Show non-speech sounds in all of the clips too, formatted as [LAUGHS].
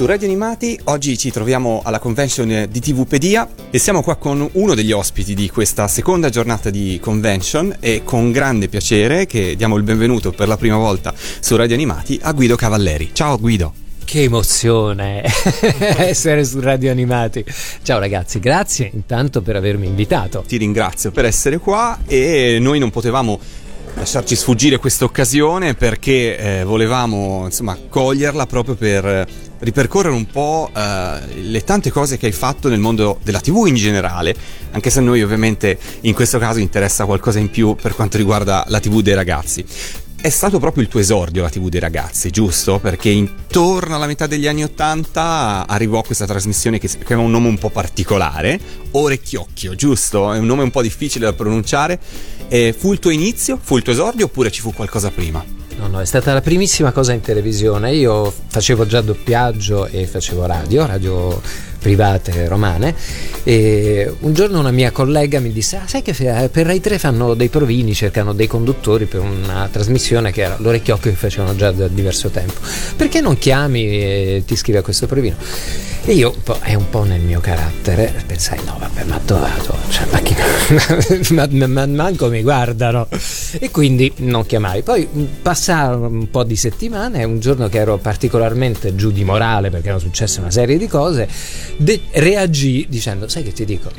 su Radio Animati. Oggi ci troviamo alla convention di TVpedia e siamo qua con uno degli ospiti di questa seconda giornata di convention e con grande piacere che diamo il benvenuto per la prima volta su Radio Animati a Guido Cavalleri. Ciao Guido. Che emozione [LAUGHS] essere su Radio Animati. Ciao ragazzi, grazie intanto per avermi invitato. Ti ringrazio per essere qua e noi non potevamo lasciarci sfuggire questa occasione perché eh, volevamo insomma coglierla proprio per ripercorrere un po' eh, le tante cose che hai fatto nel mondo della TV in generale, anche se a noi ovviamente in questo caso interessa qualcosa in più per quanto riguarda la TV dei ragazzi. È stato proprio il tuo esordio la TV dei ragazzi, giusto? Perché intorno alla metà degli anni Ottanta arrivò questa trasmissione che, aveva un nome un po' particolare, Orecchiocchio, giusto? È un nome un po' difficile da pronunciare. E fu il tuo inizio? Fu il tuo esordio oppure ci fu qualcosa prima? No, no, è stata la primissima cosa in televisione. Io facevo già doppiaggio e facevo radio, radio private romane e un giorno una mia collega mi disse ah, sai che per Rai 3 fanno dei provini cercano dei conduttori per una trasmissione che era l'orecchiocchio che facevano già da diverso tempo. Perché non chiami e ti scrivi a questo provino? E io è un po' nel mio carattere pensai no vabbè ma dove cioè, ma, chi, [LAUGHS] ma, ma, manco mi guardano. E quindi non chiamai. Poi passarono un po' di settimane un giorno che ero particolarmente giù di morale perché erano successe una serie di cose de- reagì dicendo sai che ti dico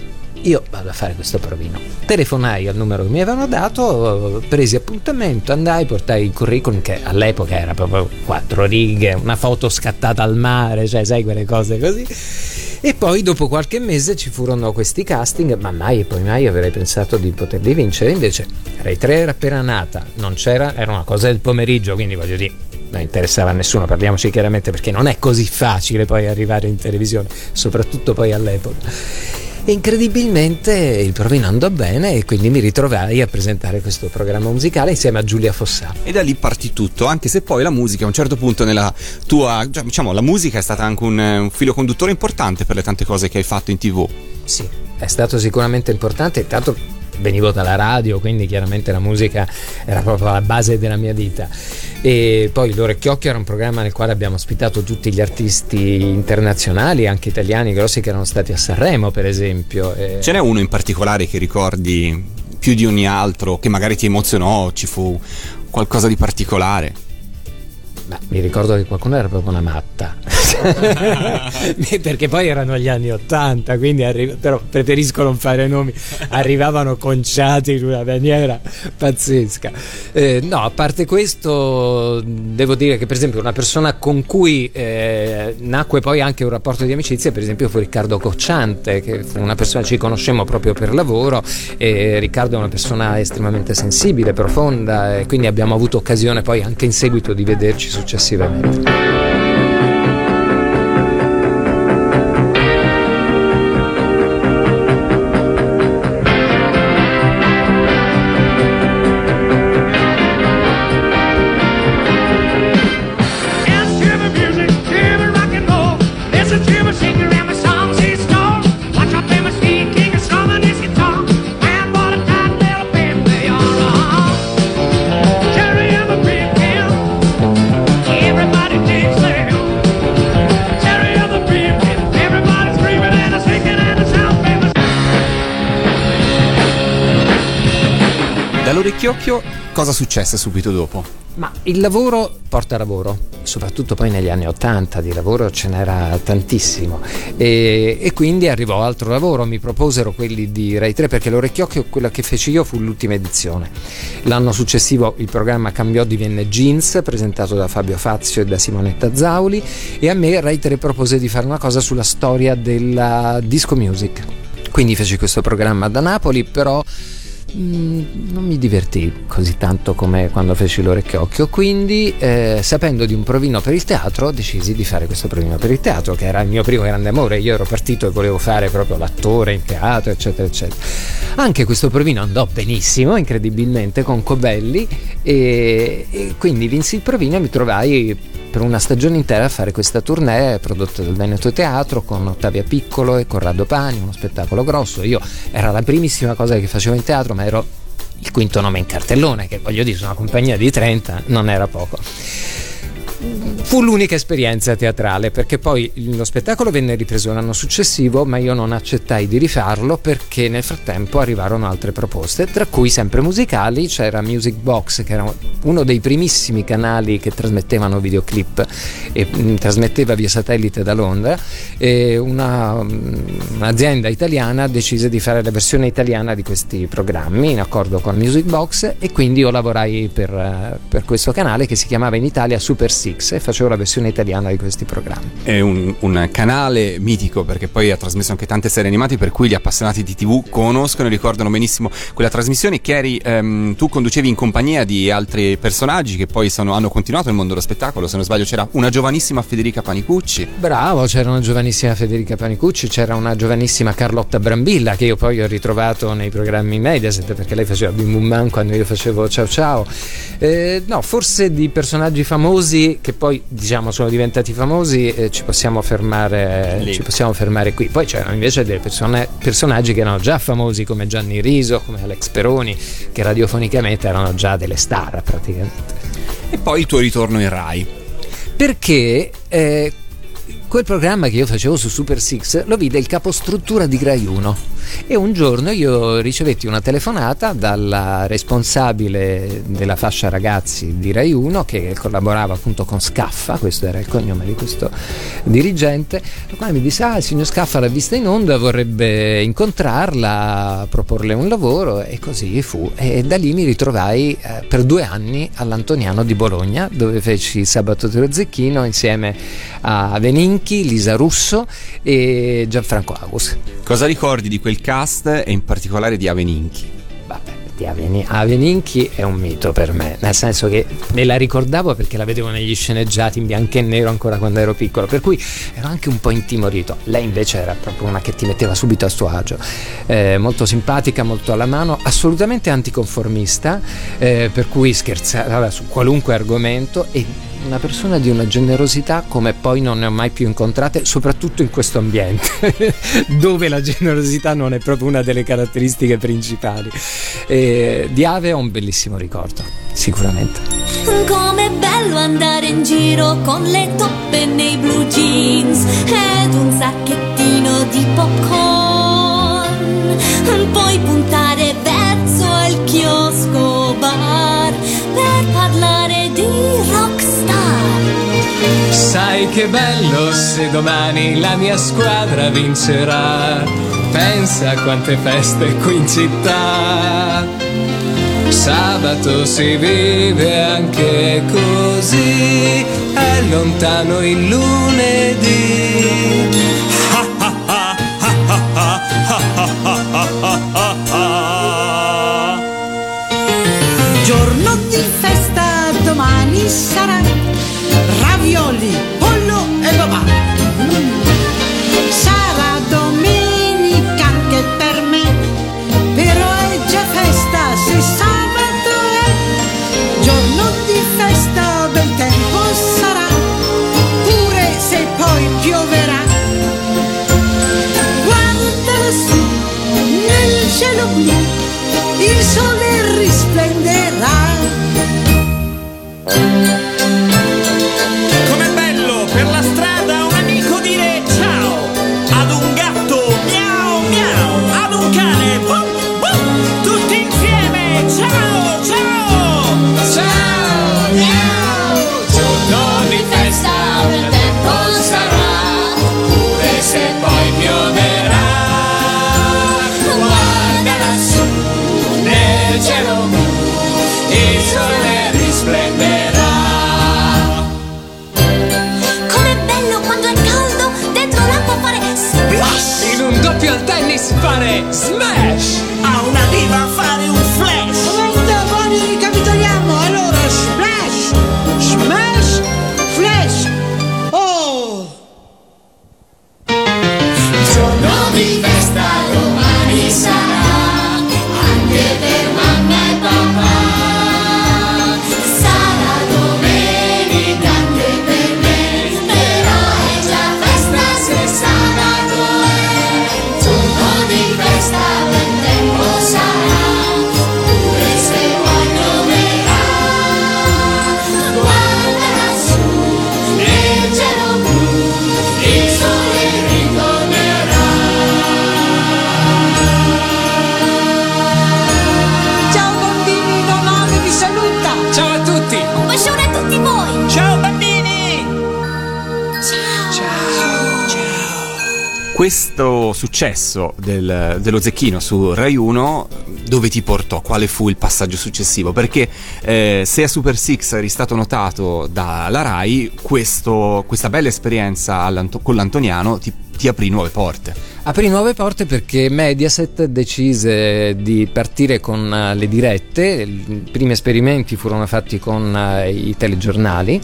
io vado a fare questo provino. Telefonai al numero che mi avevano dato, presi appuntamento, andai, portai il curriculum che all'epoca era proprio quattro righe, una foto scattata al mare, cioè sai quelle cose così. E poi dopo qualche mese ci furono questi casting, ma mai e poi mai avrei pensato di poterli vincere. Invece Rai 3 era appena nata, non c'era, era una cosa del pomeriggio, quindi voglio dire, non interessava a nessuno, parliamoci chiaramente perché non è così facile poi arrivare in televisione, soprattutto poi all'epoca. E incredibilmente il provino andò bene e quindi mi ritrovai a presentare questo programma musicale insieme a Giulia Fossà. E da lì partì tutto, anche se poi la musica a un certo punto nella tua, diciamo, la musica è stata anche un, un filo conduttore importante per le tante cose che hai fatto in tv. Sì, è stato sicuramente importante, intanto venivo dalla radio, quindi chiaramente la musica era proprio la base della mia vita. E poi L'Orecchiocchio era un programma nel quale abbiamo ospitato tutti gli artisti internazionali, anche italiani grossi che erano stati a Sanremo, per esempio. Ce n'è uno in particolare che ricordi più di ogni altro, che magari ti emozionò, ci fu qualcosa di particolare? Beh, mi ricordo che qualcuno era proprio una matta [LAUGHS] perché poi erano gli anni 80 quindi arri- però preferisco non fare nomi. Arrivavano conciati in una maniera pazzesca. Eh, no a parte questo devo dire che per esempio una persona con cui eh, nacque poi anche un rapporto di amicizia per esempio fu Riccardo Cocciante che fu una persona ci conoscemmo proprio per lavoro e Riccardo è una persona estremamente sensibile profonda e quindi abbiamo avuto occasione poi anche in seguito di vederci su successivamente. Cosa successe subito dopo? Ma il lavoro porta lavoro, soprattutto poi negli anni Ottanta di lavoro ce n'era tantissimo e, e, quindi arrivò altro lavoro, mi proposero quelli di Rai 3 perché l'orecchiocchio, quella che feci io fu l'ultima edizione. L'anno successivo il programma cambiò, divenne Jeans, presentato da Fabio Fazio e da Simonetta Zauli e a me Rai 3 propose di fare una cosa sulla storia della disco music. Quindi feci questo programma da Napoli, però Mm, non mi divertì così tanto come quando feci l'orecchiocchio, quindi eh, sapendo di un provino per il teatro decisi di fare questo provino per il teatro che era il mio primo grande amore, io ero partito e volevo fare proprio l'attore in teatro eccetera eccetera. Anche questo provino andò benissimo, incredibilmente con Cobelli e, e quindi vinsi il provino e mi trovai per una stagione intera a fare questa tournée prodotta dal Veneto Teatro con Ottavia Piccolo e Corrado Pani, uno spettacolo grosso. Io era la primissima cosa che facevo in teatro, ma ero il quinto nome in cartellone, che voglio dire, su una compagnia di 30 non era poco. Fu l'unica esperienza teatrale perché poi lo spettacolo venne ripreso l'anno successivo ma io non accettai di rifarlo perché nel frattempo arrivarono altre proposte tra cui sempre musicali c'era Music Box che era uno dei primissimi canali che trasmettevano videoclip e mh, mm, trasmetteva via satellite da Londra e una, mm, un'azienda italiana decise di fare la versione italiana di questi programmi in accordo con Music Box e quindi io lavorai per, eh, per questo canale che si chiamava in Italia Super Six e facevo la versione italiana di questi programmi. È un, un canale mitico perché poi ha trasmesso anche tante serie animate per cui gli appassionati di TV conoscono e ricordano benissimo quella trasmissione che eri, ehm, tu conducevi in compagnia di altri personaggi che poi sono, hanno continuato nel mondo dello spettacolo, se non sbaglio c'era una giovanissima Federica Panicucci. Bravo, c'era una giovanissima Federica Panicucci, c'era una giovanissima Carlotta Brambilla che io poi ho ritrovato nei programmi Mediaset perché lei faceva Bim Bum Bam quando io facevo Ciao Ciao. Eh, no, forse di personaggi famosi che poi diciamo sono diventati famosi eh, ci, possiamo fermare, ci possiamo fermare qui. Poi c'erano invece dei persone, personaggi che erano già famosi come Gianni Riso, come Alex Peroni, che radiofonicamente erano già delle star praticamente. E poi il tuo ritorno in Rai. Perché eh, quel programma che io facevo su Super Six lo vide il capostruttura di Rai 1 e un giorno io ricevetti una telefonata dalla responsabile della fascia ragazzi di Rai 1 che collaborava appunto con Scaffa, questo era il cognome di questo dirigente, la quale mi disse ah il signor Scaffa l'ha vista in onda, vorrebbe incontrarla, proporle un lavoro. E così fu. E da lì mi ritrovai eh, per due anni all'Antoniano di Bologna dove feci Sabato dello Zecchino insieme a Venin Bianchi, Lisa Russo e Gianfranco Agus. Cosa ricordi di quel cast e in particolare di Aveninchi? Vabbè, di Aveninchi è un mito per me, nel senso che me la ricordavo perché la vedevo negli sceneggiati in bianco e nero ancora quando ero piccolo, per cui ero anche un po' intimorito. Lei invece era proprio una che ti metteva subito a suo agio, eh, molto simpatica, molto alla mano, assolutamente anticonformista, eh, per cui scherzava su qualunque argomento e una persona di una generosità come poi non ne ho mai più incontrate, soprattutto in questo ambiente, [LAUGHS] dove la generosità non è proprio una delle caratteristiche principali. E di Ave ho un bellissimo ricordo, sicuramente. Com'è bello andare in giro con le toppe nei blue jeans ed un sacchettino di popcorn. Puoi puntare verso il chiosco bar per parlare di rockstar. Sai che bello se domani la mia squadra vincerà. Pensa a quante feste qui in città. Sabato si vive anche così, è lontano il lunedì. [LAUGHS] Giorno di successo del- dello Zecchino su Rai 1 dove ti portò? Quale fu il passaggio successivo? Perché eh, se a Super Six eri stato notato dalla Rai, questo- questa bella esperienza con l'Antoniano ti, ti aprì nuove porte. Aprì nuove porte perché Mediaset decise di partire con eh, le dirette, i primi esperimenti furono fatti con eh, i telegiornali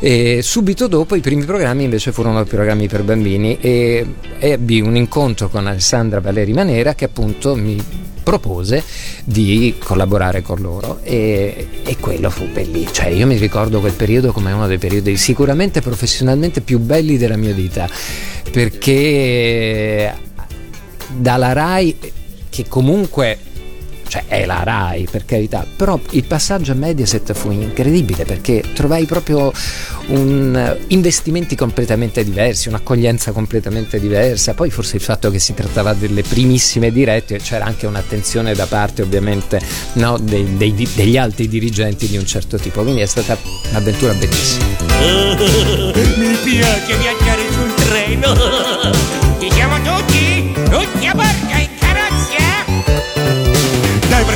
e subito dopo i primi programmi invece furono programmi per bambini e ebbi un incontro con Alessandra Valeri Manera che appunto mi propose di collaborare con loro e, e quello fu bellissimo, cioè io mi ricordo quel periodo come uno dei periodi sicuramente professionalmente più belli della mia vita perché dalla RAI che comunque cioè è la RAI per carità però il passaggio a Mediaset fu incredibile perché trovai proprio un, investimenti completamente diversi un'accoglienza completamente diversa poi forse il fatto che si trattava delle primissime dirette c'era anche un'attenzione da parte ovviamente no, dei- dei- degli altri dirigenti di un certo tipo quindi è stata un'avventura bellissima [LAUGHS] Mi piace viaggiare sul treno. Ci siamo tutti? Tutti a? Dai,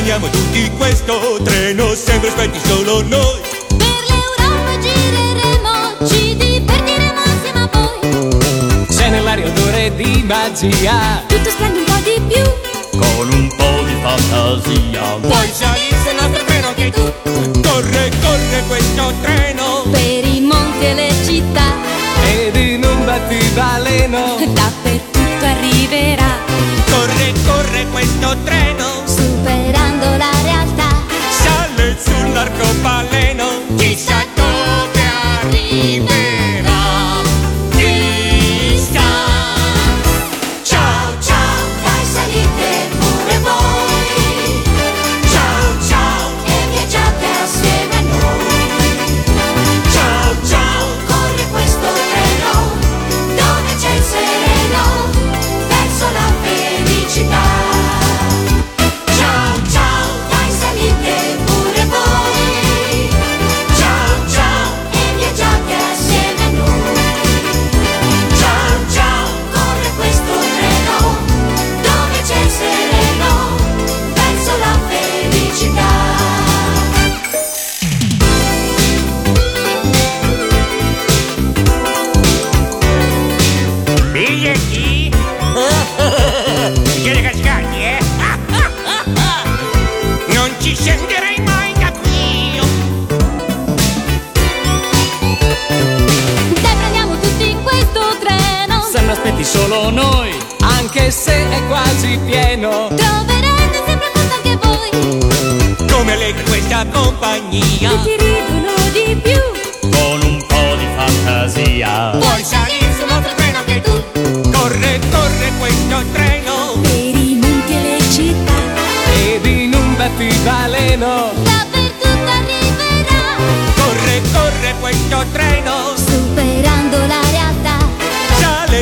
prendiamo tutti questo treno, sempre aspetti solo noi. Per l'Europa gireremo, ci divertiremo assieme a voi. Se nell'aria odore di magia Tutto splende un po' di più. Con un po' di fantasia Puoi salire sul nostro treno anche tu. Corre, corre questo treno. Per i monti e le città, Ed in un battibaleno dappertutto arriverà. Corre, corre questo treno. Sull'arcobaleno.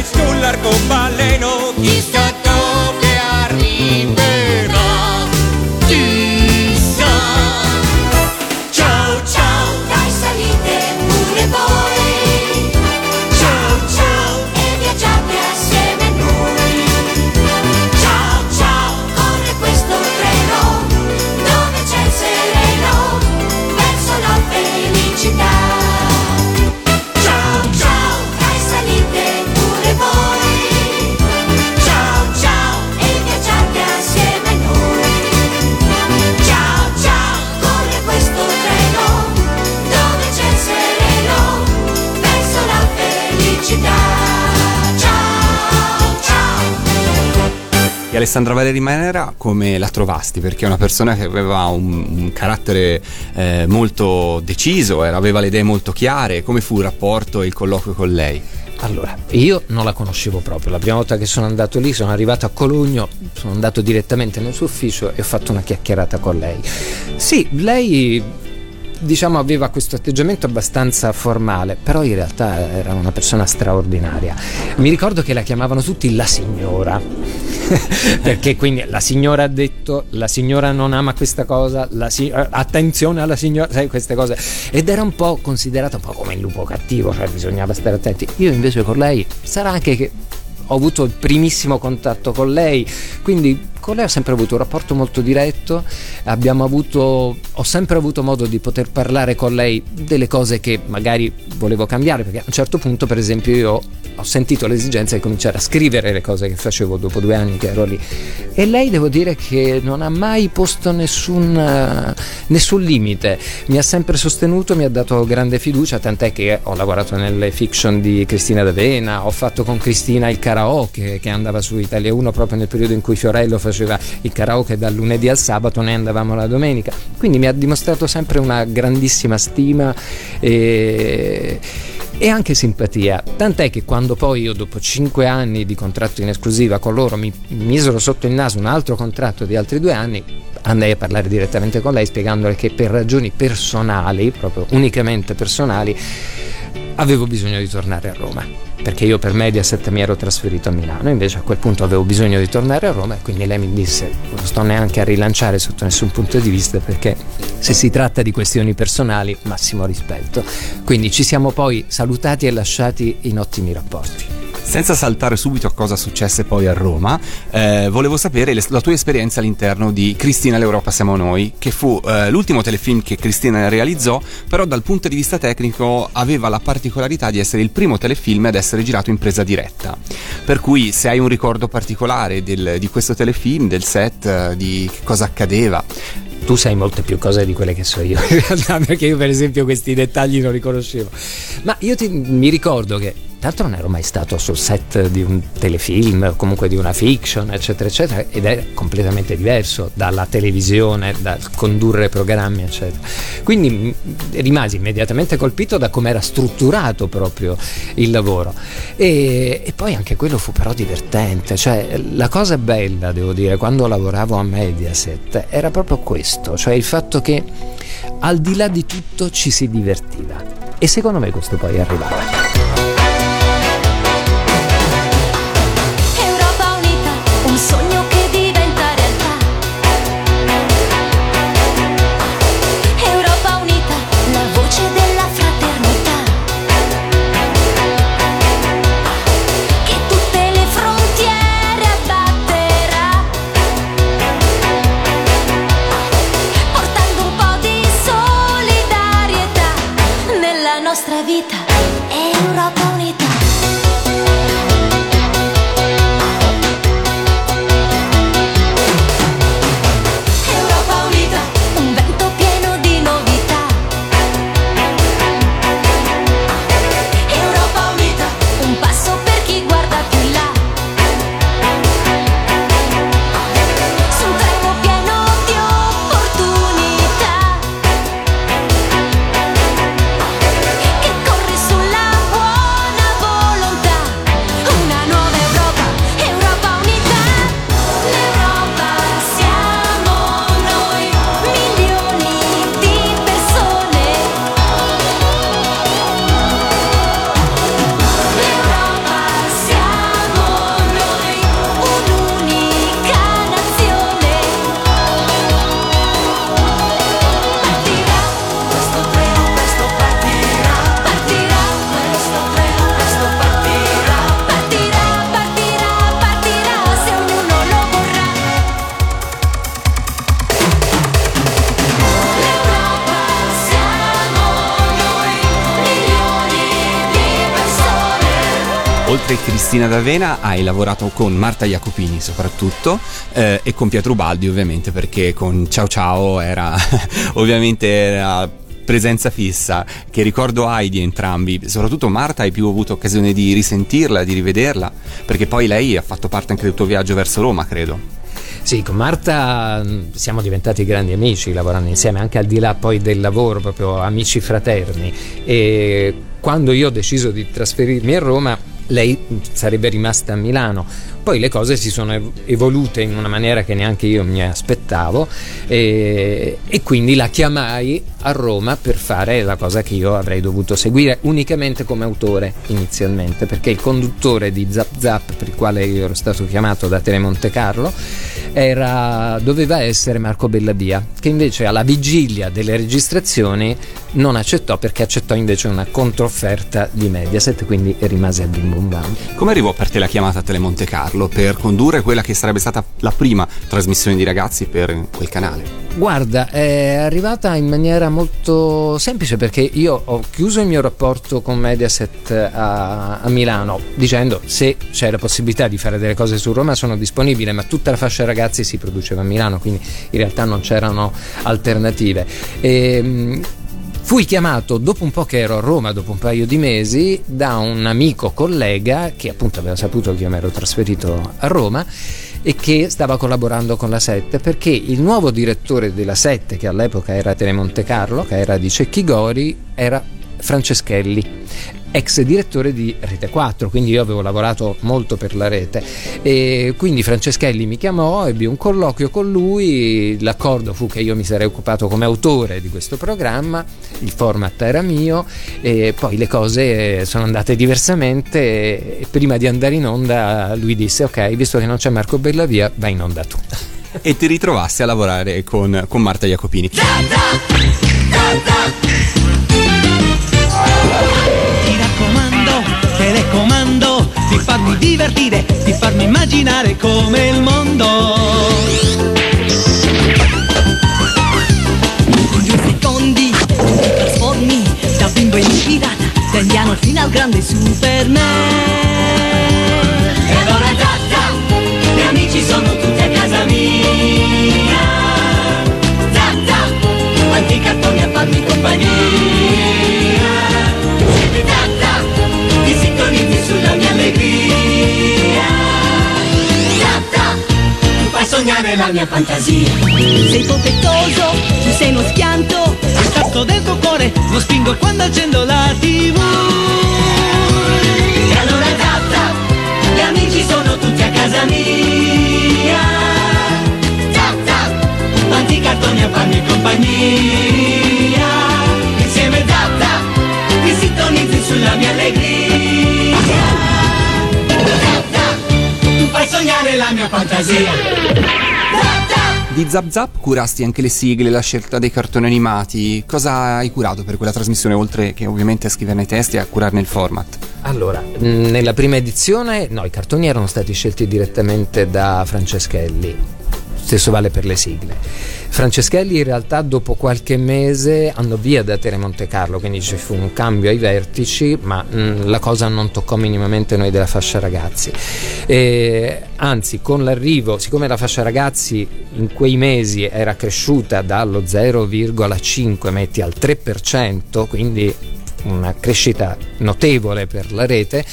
skullar Alessandra Valeri Manera come la trovasti? Perché è una persona che aveva un, un carattere eh, molto deciso, era- aveva le idee molto chiare. Come fu il rapporto e il colloquio con lei? Allora, io non la conoscevo proprio, la prima volta che sono andato lì sono arrivato a Colugno, sono andato direttamente nel suo ufficio e ho fatto una chiacchierata con lei. Sì, lei diciamo aveva questo atteggiamento abbastanza formale, però in realtà era una persona straordinaria. Mi ricordo che la chiamavano tutti la signora, [LAUGHS] perché quindi la signora ha detto, la signora non ama questa cosa, si- attenzione alla signora, sai queste cose. Ed era un po' considerata un po' come il lupo cattivo, cioè bisognava stare attenti. Io invece con lei sarà anche che ho avuto il primissimo contatto con lei, quindi lei ho sempre avuto un rapporto molto diretto, avuto, ho sempre avuto modo di poter parlare con lei delle cose che magari volevo cambiare, perché a un certo punto per esempio io ho sentito l'esigenza di cominciare a scrivere le cose che facevo dopo due anni che ero lì. E lei devo dire che non ha mai posto nessun, eh, nessun limite, mi ha sempre sostenuto, mi ha dato grande fiducia, tant'è che ho lavorato nelle fiction di Cristina D'Avena, ho fatto con Cristina il karaoke che andava su Italia 1 proprio nel periodo in cui Fiorello faceva il karaoke dal lunedì al sabato, ne andavamo la domenica, quindi mi ha dimostrato sempre una grandissima stima e e anche simpatia. Tant'è che quando poi io, dopo cinque anni di contratto in esclusiva con loro, mi misero sotto il naso un altro contratto di altri due anni, andai a parlare direttamente con lei spiegandole che per ragioni personali, proprio unicamente personali, avevo bisogno di tornare a Roma. Perché io per Mediaset mi ero trasferito a Milano, invece a quel punto avevo bisogno di tornare a Roma e quindi lei mi disse non sto neanche a rilanciare sotto nessun punto di vista perché se si tratta di questioni personali massimo rispetto. Quindi ci siamo poi salutati e lasciati in ottimi rapporti. Senza saltare subito a cosa successe poi a Roma, eh, volevo sapere la tua esperienza all'interno di Cristina l'Europa siamo noi, che fu eh, l'ultimo telefilm che Cristina realizzò, però dal punto di vista tecnico aveva la particolarità di essere il primo telefilm ad essere girato in presa diretta. Per cui se hai un ricordo particolare del- di questo telefilm, del set, eh, di cosa accadeva, Tu sai molte più cose di quelle che so io, [LAUGHS] in realtà, perché io per esempio questi dettagli non li conoscevo. Ma io ti- mi ricordo che, tanto non ero mai stato sul set di un telefilm, o comunque di una fiction, eccetera, eccetera, ed è completamente diverso dalla televisione, dal condurre programmi, eccetera. Quindi mh, rimasi immediatamente colpito da come era strutturato proprio il lavoro. E, e poi anche quello fu però divertente, cioè la cosa bella, devo dire, quando lavoravo a Mediaset era proprio questo, cioè il fatto che al di là di tutto ci si divertiva. E secondo me questo poi arrivava. Oltre a Cristina D'Avena hai lavorato con Marta Jacopini soprattutto eh, e con Pietro Baldi ovviamente perché con Ciao Ciao era [LAUGHS] ovviamente era presenza fissa che ricordo hai di entrambi soprattutto Marta hai più avuto occasione di risentirla di rivederla perché poi lei ha fatto parte anche del tuo viaggio verso Roma credo Sì, con Marta mh, siamo diventati grandi amici lavorando insieme, anche al di là poi del lavoro, proprio amici fraterni. E quando io ho deciso di trasferirmi a Roma, lei sarebbe rimasta a Milano. Poi le cose si sono ev- evolute in una maniera che neanche io mi aspettavo e, e quindi la chiamai a Roma per fare la cosa che io avrei dovuto seguire unicamente come autore inizialmente, perché il conduttore di Zap Zap per il quale io ero stato chiamato da Tele Monte Carlo era, doveva essere Marco Bellavia, che invece alla vigilia delle registrazioni non accettò perché accettò invece una controfferta di Mediaset, quindi rimase a bim bum bam. Come arrivò per te la chiamata a Telemonte Carlo per condurre quella che sarebbe stata la prima trasmissione di ragazzi per quel canale? Guarda, è arrivata in maniera molto semplice perché io ho chiuso il mio rapporto con Mediaset a, a Milano dicendo se c'è la possibilità di fare delle cose su Roma sono disponibile, ma tutta la fascia ragazzi si produceva a Milano, quindi in realtà non c'erano alternative. E, mh, Fui chiamato dopo un po' che ero a Roma, dopo un paio di mesi, da un amico collega che appunto aveva saputo che io mi ero trasferito a Roma e che stava collaborando con la 7 perché il nuovo direttore della 7 che all'epoca era Telemonte Carlo, che era di Cecchigori, era Franceschelli ex direttore di Rete 4, quindi io avevo lavorato molto per la rete e quindi Franceschelli mi chiamò, ebbi un colloquio con lui, l'accordo fu che io mi sarei occupato come autore di questo programma, il format era mio e poi le cose sono andate diversamente e prima di andare in onda lui disse ok, visto che non c'è Marco Bellavia, vai in onda tu. E ti ritrovassi a lavorare con, con Marta Jacopini. Di farmi divertire, di farmi immaginare come il mondo. In due secondi ti trasformi da bimbo in pirata, da indiano fino al grande Superman. E allora Zazza, gli amici sono tutti a casa mia. Zazza, quanti cartoni a farmi compagnia. La mia fantasia. Sei pompetoso, tu sei uno schianto, Il tasto del tuo cuore lo spingo quando accendo la tv. E allora Zazza, gli amici sono tutti a casa mia. Zazza, quanti cartoni a farmi compagnia. Insieme Zazza, ti sintonizzi sulla mia allegria. Fai sognare la mia fantasia. Zazza! Di Zap Zap curasti anche le sigle, la scelta dei cartoni animati. Cosa hai curato per quella trasmissione, oltre che ovviamente a scriverne i testi e a curarne il format? Allora, nella prima edizione no, i cartoni erano stati scelti direttamente da Franceschelli. Stesso vale per le sigle. Franceschelli in realtà dopo qualche mese andò via da Telemonte Carlo, quindi ci fu un cambio ai vertici, ma mh, la cosa non toccò minimamente noi della fascia ragazzi. E, anzi, con l'arrivo, siccome la fascia ragazzi in quei mesi era cresciuta dallo 0,5 metti al 3%, quindi una crescita notevole per la rete,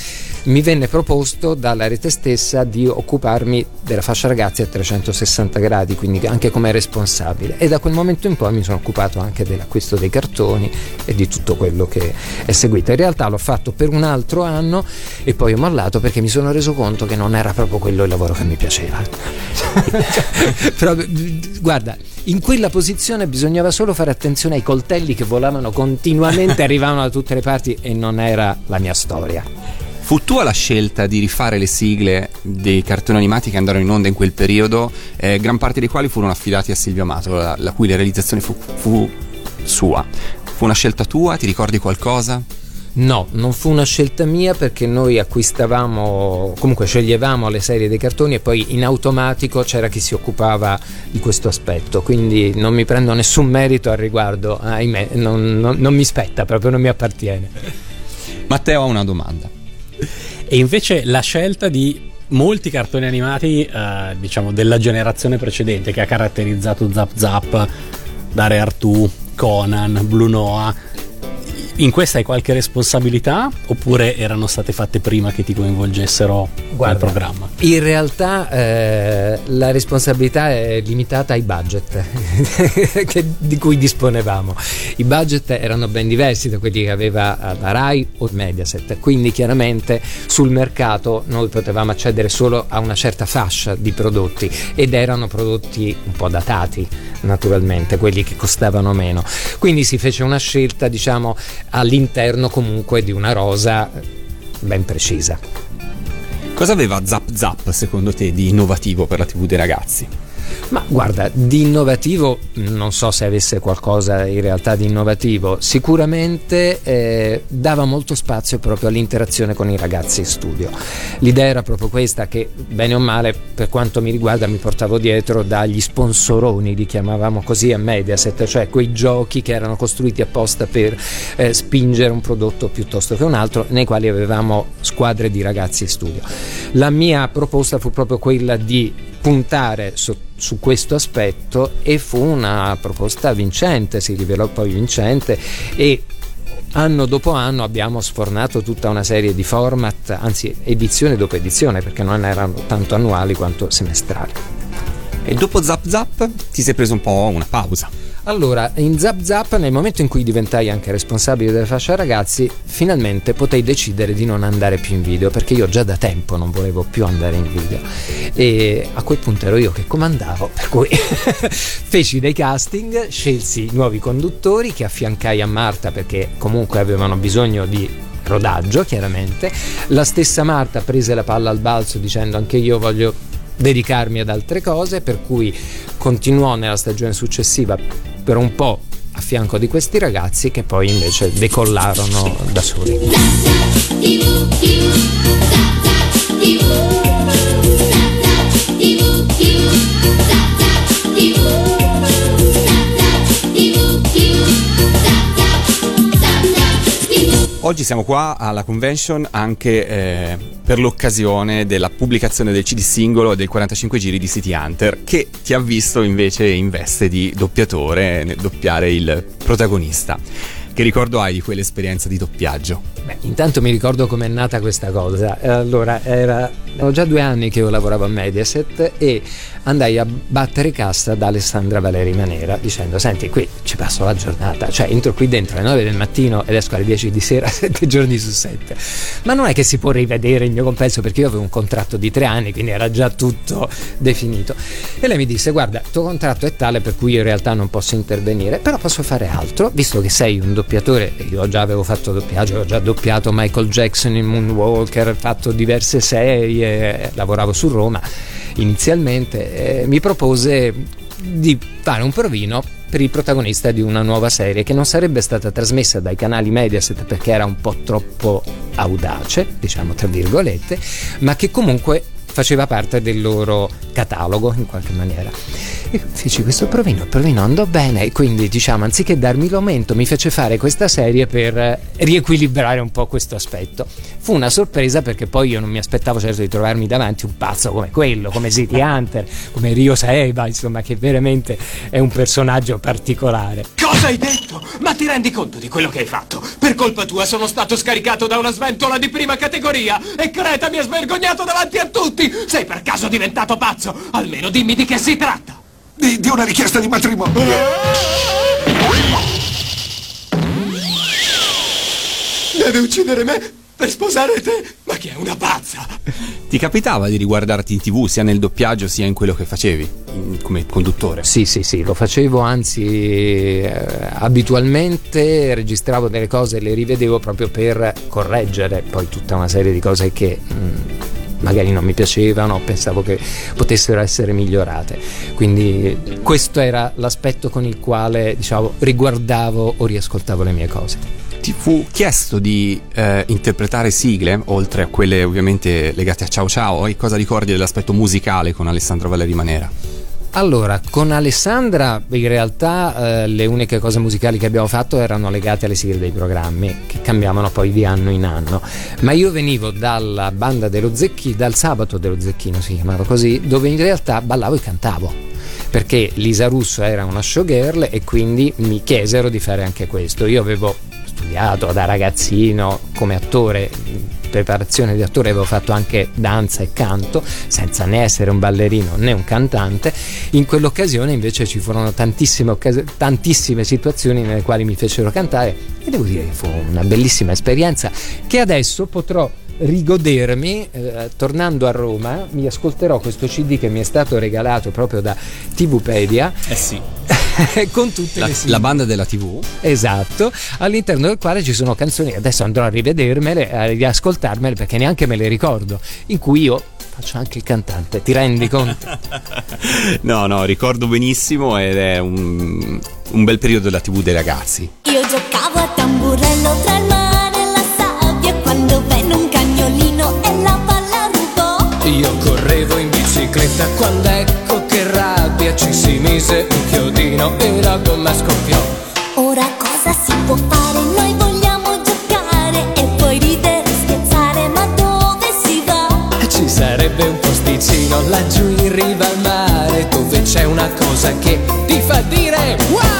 mi venne proposto dalla rete stessa di occuparmi della fascia ragazzi a 360 gradi, quindi anche come responsabile. E da quel momento in poi mi sono occupato anche dell'acquisto dei cartoni e di tutto quello che è seguito. In realtà l'ho fatto per un altro anno e poi ho mollato perché mi sono reso conto che non era proprio quello il lavoro che mi piaceva. [LAUGHS] Però guarda, in quella posizione bisognava solo fare attenzione ai coltelli che volavano continuamente, [LAUGHS] arrivavano da tutte le parti e non era la mia storia. Fu tua la scelta di rifare le sigle dei cartoni animati che andarono in onda in quel periodo, eh, gran parte dei quali furono affidati a Silvio Amato, la, la cui realizzazione fu, fu sua. Fu una scelta tua? Ti ricordi qualcosa? No, non fu una scelta mia perché noi acquistavamo, comunque sceglievamo le serie dei cartoni e poi in automatico c'era chi si occupava di questo aspetto, quindi non mi prendo nessun merito al riguardo, ahimè, non, non- non mi spetta, proprio non mi appartiene. Matteo ha una domanda. E invece la scelta di molti cartoni animati, eh, diciamo, della generazione precedente che ha caratterizzato Zap Zap, Dare Artù, Conan, Blue Noah. In questa hai qualche responsabilità oppure erano state fatte prima che ti coinvolgessero nel Guarda, programma? In realtà eh, la responsabilità è limitata ai budget [LAUGHS] che- di cui disponevamo. I budget erano ben diversi da quelli che aveva la RAI o Mediaset, quindi chiaramente sul mercato noi potevamo accedere solo a una certa fascia di prodotti ed erano prodotti un po' datati naturalmente, quelli che costavano meno. Quindi si fece una scelta diciamo all'interno comunque di una rosa ben precisa. Cosa aveva Zap Zap secondo te di innovativo per la TV dei ragazzi? Ma guarda, di innovativo non so se avesse qualcosa in realtà di innovativo, sicuramente eh, dava molto spazio proprio all'interazione con i ragazzi in studio. L'idea era proprio questa che bene o male per quanto mi riguarda mi portavo dietro dagli sponsoroni, li chiamavamo così a Mediaset, cioè quei giochi che erano costruiti apposta per eh, spingere un prodotto piuttosto che un altro, nei quali avevamo squadre di ragazzi in studio. La mia proposta fu proprio quella di puntare su, su, questo aspetto e fu una proposta vincente, si rivelò poi vincente e anno dopo anno abbiamo sfornato tutta una serie di format, anzi edizione dopo edizione, perché non erano tanto annuali quanto semestrali. E dopo Zap Zap ti sei preso un po' una pausa. Allora, in Zap Zap, nel momento in cui diventai anche responsabile della fascia ragazzi, finalmente potei decidere di non andare più in video, perché io già da tempo non volevo più andare in video. E a quel punto ero io che comandavo, per cui [LAUGHS] feci dei casting, scelsi nuovi conduttori che affiancai a Marta perché comunque avevano bisogno di rodaggio, chiaramente. La stessa Marta prese la palla al balzo dicendo anche io voglio dedicarmi ad altre cose, per cui continuò nella stagione successiva per un po' a fianco di questi ragazzi che poi invece decollarono da soli. Oggi siamo qua alla convention anche eh, per l'occasione della pubblicazione del CD singolo del 45 giri di City Hunter che ti ha visto invece in veste di doppiatore doppiare il protagonista. Che ricordo hai di quell'esperienza di doppiaggio? Beh, intanto mi ricordo com'è nata questa cosa. Allora, era, erano già due anni che io lavoravo a Mediaset e andai a battere cassa da Alessandra Valeri Manera dicendo senti qui ci passo la giornata cioè entro qui dentro alle 9 del mattino ed esco alle 10 di sera [LAUGHS] 7 giorni su 7 ma non è che si può rivedere il mio compenso perché io avevo un contratto di tre anni quindi era già tutto definito. E lei mi disse guarda il tuo contratto è tale per cui io in realtà non posso intervenire però posso fare altro visto che sei un doppiatore e io già avevo fatto doppiaggio ho già doppiato Michael Jackson in Moonwalker fatto diverse serie lavoravo su Roma inizialmente, eh, mi propose di fare un provino per il protagonista di una nuova serie che non sarebbe stata trasmessa dai canali Mediaset perché era un po' troppo audace, diciamo tra virgolette, ma che comunque faceva parte del loro catalogo in qualche maniera. E feci questo provino, il provino andò bene e quindi diciamo anziché darmi l'aumento mi fece fare questa serie per riequilibrare un po' questo aspetto. Fu una sorpresa perché poi io non mi aspettavo certo di trovarmi davanti un pazzo come quello, come City [LAUGHS] Hunter, come Rio Saeva, insomma che veramente è un personaggio particolare. Cosa hai detto? Ma ti rendi conto di quello che hai fatto? Per colpa tua sono stato scaricato da una sventola di prima categoria e Creta mi ha svergognato davanti a tutti! Sei per caso diventato pazzo? Almeno dimmi di che si tratta! Di, di una richiesta di matrimonio! Deve uccidere me per sposare te? Ma che è una pazza! Ti capitava di riguardarti in tv sia nel doppiaggio sia in quello che facevi in- come conduttore? Sì, sì, sì, lo facevo, anzi eh, abitualmente registravo delle cose e le rivedevo proprio per correggere poi tutta una serie di cose che mm, magari non mi piacevano, pensavo che potessero essere migliorate. Quindi questo era l'aspetto con il quale diciamo, riguardavo o riascoltavo le mie cose. Ti fu chiesto di eh, interpretare sigle, oltre a quelle ovviamente legate a Ciao Ciao, e cosa ricordi dell'aspetto musicale con Alessandro Valeri Manera? Allora, con Alessandra in realtà eh, le uniche cose musicali che abbiamo fatto erano legate alle sigle dei programmi, che cambiavano poi di anno in anno. Ma io venivo dalla banda dello Zecchino, dal sabato dello Zecchino si chiamava così, dove in realtà ballavo e cantavo. Perché Lisa Russo era una showgirl e quindi mi chiesero di fare anche questo. Io avevo studiato da ragazzino come attore preparazione di attore. Avevo fatto anche danza e canto senza né essere un ballerino né un cantante. In quell'occasione invece ci furono tantissime, occas- tantissime situazioni nelle quali mi fecero cantare e devo dire che fu una bellissima esperienza che adesso potrò rigodermi eh, tornando a Roma mi ascolterò questo cd che mi è stato regalato proprio da TVpedia. Eh sì. [LAUGHS] [LAUGHS] con tutte La, le sigle. la banda della TV? Esatto, all'interno del quale ci sono canzoni, adesso andrò a rivedermele, a riascoltarmele perché neanche me le ricordo, in cui io faccio anche il cantante, ti rendi conto? [LAUGHS] No, no, ricordo benissimo ed è un, un bel periodo della TV dei ragazzi. Io giocavo a tamburello tra il mare e la sabbia quando venne un cagnolino e la palla rubò. Io correvo in bicicletta quando ecco che rabbia ci si mise un chiodino e la gomma scoppiò. Ora cosa si può fare? Noi vogliamo giocare e poi ridere e scherzare, ma dove si va? Ci sarebbe un posticino laggiù in riva al mare dove c'è una cosa che ti fa dire wow!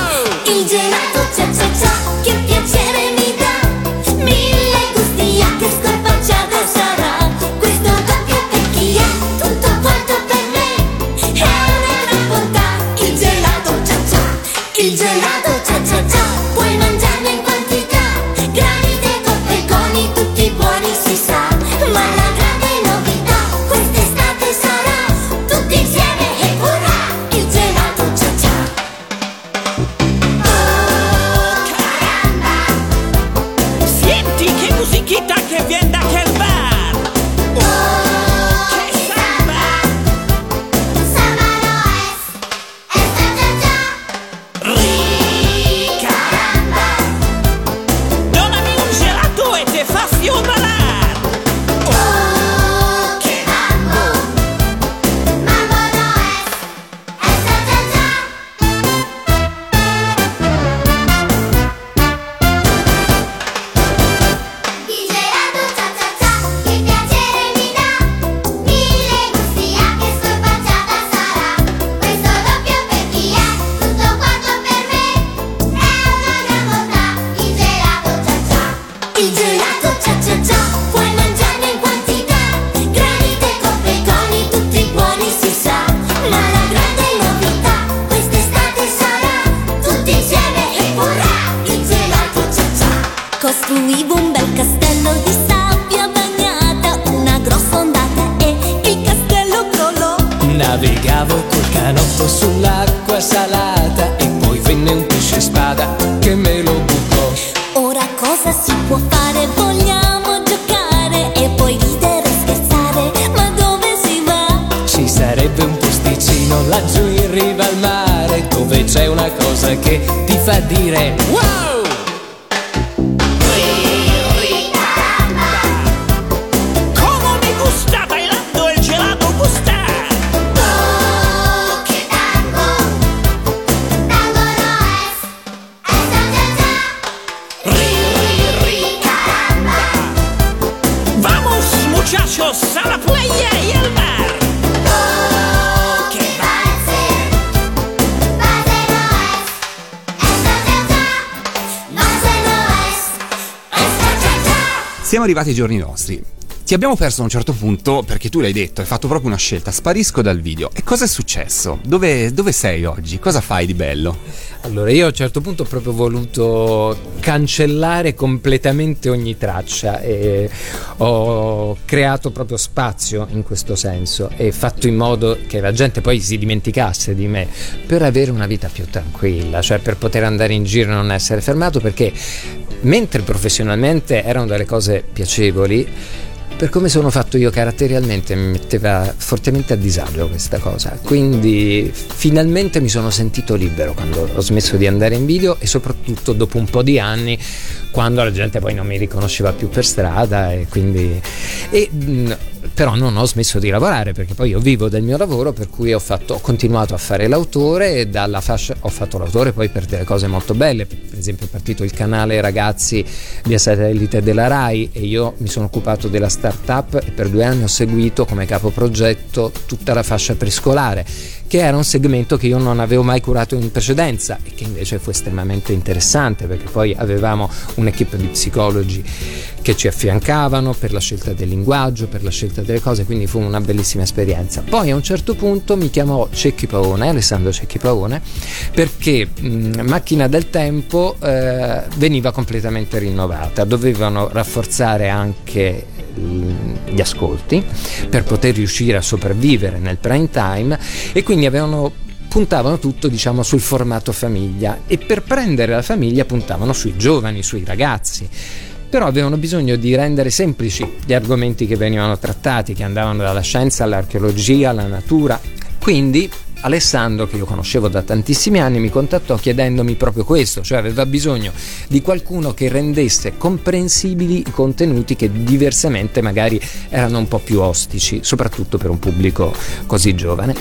Siamo arrivati ai giorni nostri. Ti abbiamo perso a un certo punto perché tu l'hai detto, hai fatto proprio una scelta, sparisco dal video. E cosa è successo? Dove, dove sei oggi? Cosa fai di bello? Allora, io a un certo punto ho proprio voluto cancellare completamente ogni traccia e ho creato proprio spazio in questo senso e fatto in modo che la gente poi si dimenticasse di me per avere una vita più tranquilla, cioè per poter andare in giro e non essere fermato perché mentre professionalmente erano delle cose piacevoli, per come sono fatto io caratterialmente mi metteva fortemente a disagio questa cosa, quindi finalmente mi sono sentito libero quando ho smesso di andare in video e soprattutto dopo un po' di anni quando la gente poi non mi riconosceva più per strada e quindi e, mh, però non ho smesso di lavorare perché poi io vivo del mio lavoro per cui ho, fatto, ho continuato a fare l'autore e dalla fascia ho fatto l'autore poi per delle cose molto belle per esempio è partito il canale ragazzi via satellite della RAI e io mi sono occupato della startup e per due anni ho seguito come capoprogetto tutta la fascia prescolare che era un segmento che io non avevo mai curato in precedenza e che invece fu estremamente interessante perché poi avevamo un'equipe di psicologi che ci affiancavano per la scelta del linguaggio, per la scelta delle cose, quindi fu una bellissima esperienza. Poi a un certo punto mi chiamò Cecchi Paone, Alessandro Cecchi Paone, perché mh, Macchina del Tempo eh, veniva completamente rinnovata, dovevano rafforzare anche gli ascolti per poter riuscire a sopravvivere nel prime time e quindi avevano puntavano tutto diciamo sul formato famiglia e per prendere la famiglia puntavano sui giovani, sui ragazzi però avevano bisogno di rendere semplici gli argomenti che venivano trattati, che andavano dalla scienza all'archeologia, alla natura. Quindi Alessandro, che io conoscevo da tantissimi anni, mi contattò chiedendomi proprio questo, cioè aveva bisogno di qualcuno che rendesse comprensibili i contenuti che diversamente magari erano un po' più ostici, soprattutto per un pubblico così giovane.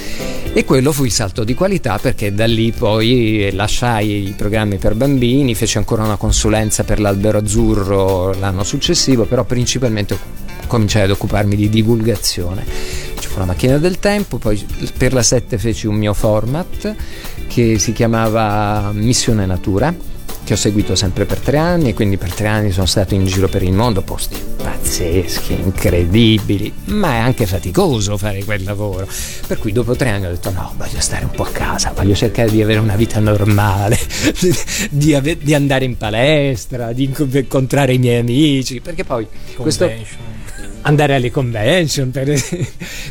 E quello fu il salto di qualità perché da lì poi lasciai i programmi per bambini, feci ancora una consulenza per l'Albero Azzurro l'anno successivo, però principalmente cominciai ad occuparmi di divulgazione. La macchina del tempo, poi per la 7 feci un mio format che si chiamava Missione Natura, che ho seguito sempre per tre anni e quindi per tre anni sono stato in giro per il mondo, posti pazzeschi, incredibili, ma è anche faticoso fare quel lavoro. Per cui dopo tre anni ho detto no, voglio stare un po' a casa, voglio cercare di avere una vita normale, [LAUGHS] di, ave- di andare in palestra, di inco- incontrare i miei amici, perché poi questo andare alle convention per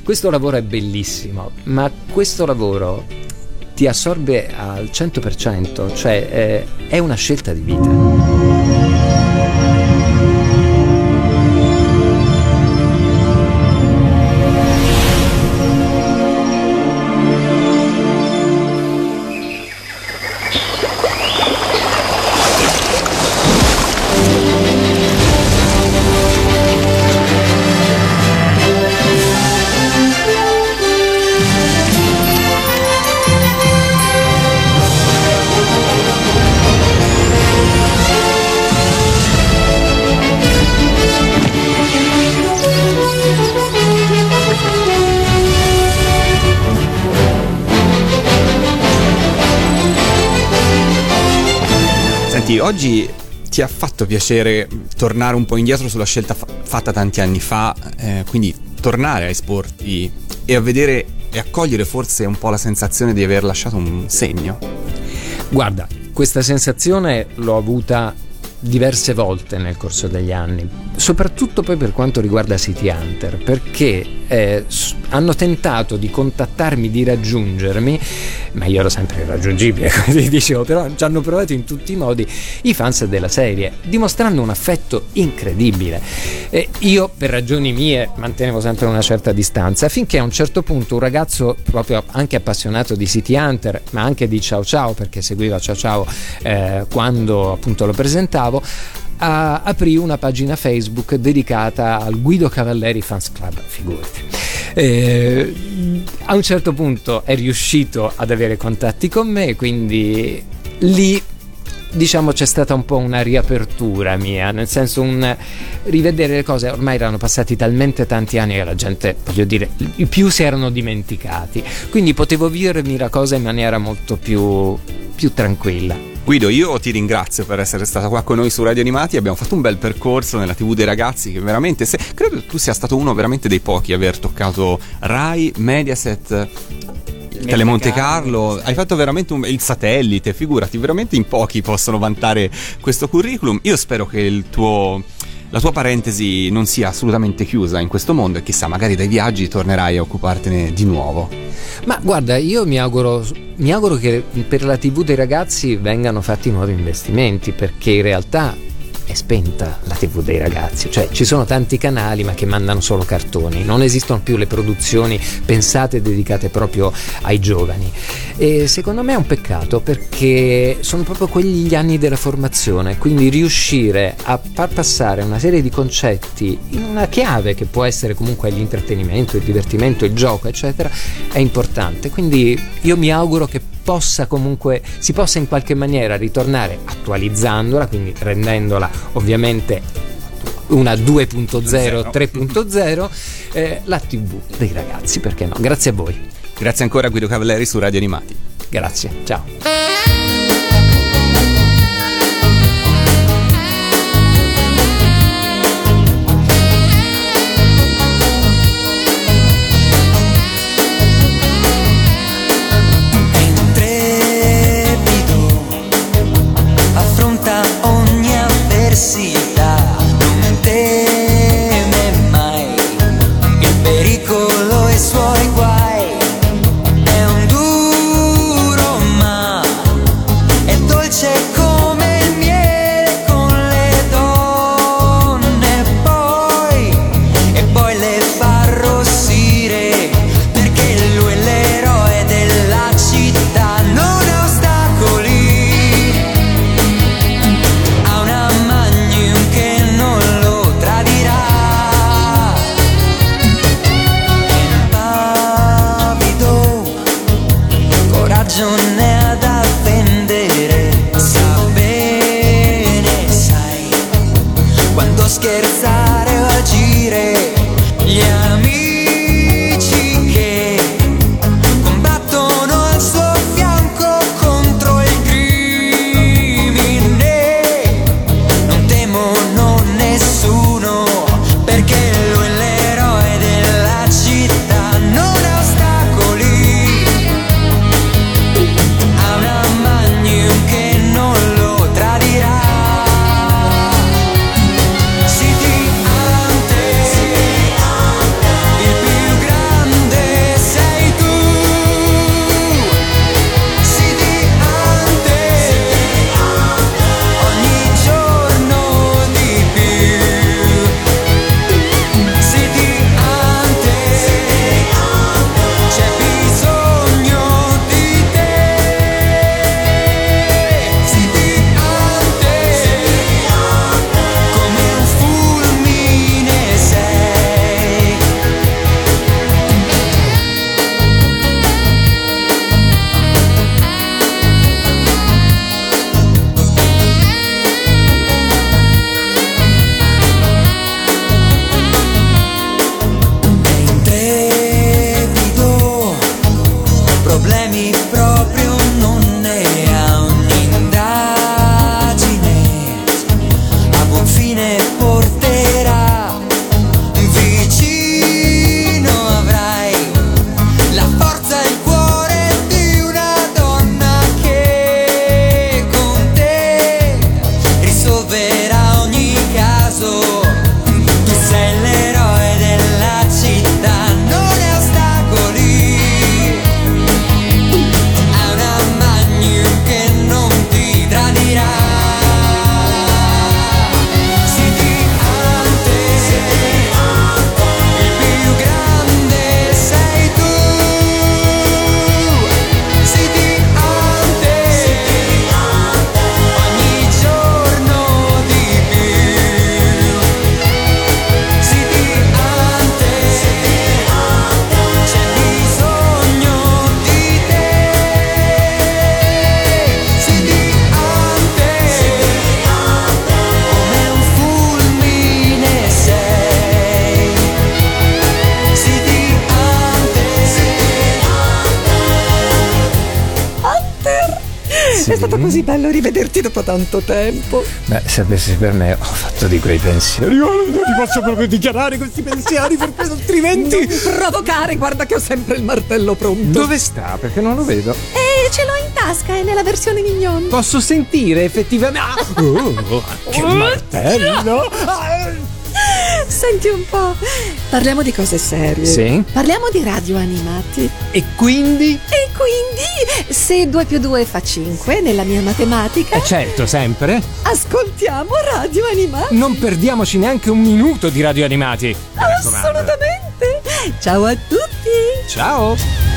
questo lavoro è bellissimo ma questo lavoro ti assorbe al 100% cioè eh, è una scelta di vita oggi ti ha fatto piacere tornare un po' indietro sulla scelta fa- fatta tanti anni fa, eh, quindi tornare a esporti e a vedere e a cogliere forse un po' la sensazione di aver lasciato un segno? Guarda, questa sensazione l'ho avuta diverse volte nel corso degli anni, soprattutto poi per quanto riguarda City Hunter, perché eh, hanno tentato di contattarmi, di raggiungermi, ma io ero sempre irraggiungibile, [LAUGHS] come dicevo, però ci hanno provato in tutti i modi i fans della serie, dimostrando un affetto incredibile. E io, per ragioni mie, mantenevo sempre una certa distanza, finché a un certo punto un ragazzo, proprio anche appassionato di City Hunter, ma anche di Ciao Ciao, perché seguiva Ciao Ciao eh, quando appunto lo presentavo, a- aprì una pagina Facebook dedicata al Guido Cavalleri Fans Club, figurati. Eh, a un certo punto è riuscito ad avere contatti con me, quindi lì diciamo c'è stata un po' una riapertura mia, nel senso un rivedere le cose, ormai erano passati talmente tanti anni che la gente, voglio dire, i più si erano dimenticati, quindi potevo vivermi la cosa in maniera molto più, più tranquilla. Guido, io ti ringrazio per essere stata qua con noi su Radio Animati. Abbiamo fatto un bel percorso nella TV dei ragazzi. Che veramente, se- credo tu sia stato uno veramente dei pochi a aver toccato Rai, Mediaset, Telemonte Carlo. Hai fatto veramente un, il satellite. Figurati, veramente in pochi possono vantare questo curriculum. Io spero che il tuo. La tua parentesi non sia assolutamente chiusa in questo mondo e chissà, magari dai viaggi tornerai a occupartene di nuovo. Ma guarda, io mi auguro, mi auguro che per la TV dei ragazzi vengano fatti nuovi investimenti, perché in realtà è spenta la TV dei ragazzi, cioè ci sono tanti canali ma che mandano solo cartoni, non esistono più le produzioni pensate e dedicate proprio ai giovani. E secondo me è un peccato perché sono proprio quegli gli anni della formazione, quindi riuscire a far passare una serie di concetti in una chiave che può essere comunque l'intrattenimento, il divertimento, il gioco, eccetera, è importante. Quindi io mi auguro che possa comunque si possa in qualche maniera ritornare attualizzandola, quindi rendendola ovviamente una 2.0, 3.0, eh, la TV dei ragazzi, perché no? Grazie a voi. Grazie ancora a Guido Cavalleri su Radio Animati. Grazie, ciao. Così bello rivederti dopo tanto tempo. Beh, sapessi per me, ho fatto di quei pensieri. Io non ti posso proprio dichiarare questi pensieri perché altrimenti. Non provocare, guarda che ho sempre il martello pronto. Dove sta? Perché non lo vedo. Eh, ce l'ho in tasca, è nella versione mignon. Posso sentire effettivamente. Ah, oh, che martello! Senti un po', parliamo di cose serie. Sì? Parliamo di radio animati. E quindi? E quindi, se 2 più 2 fa 5 nella mia matematica, Eh certo, sempre. ascoltiamo radio animati. Non perdiamoci neanche un minuto di radio animati. Assolutamente. Ciao a tutti. Ciao.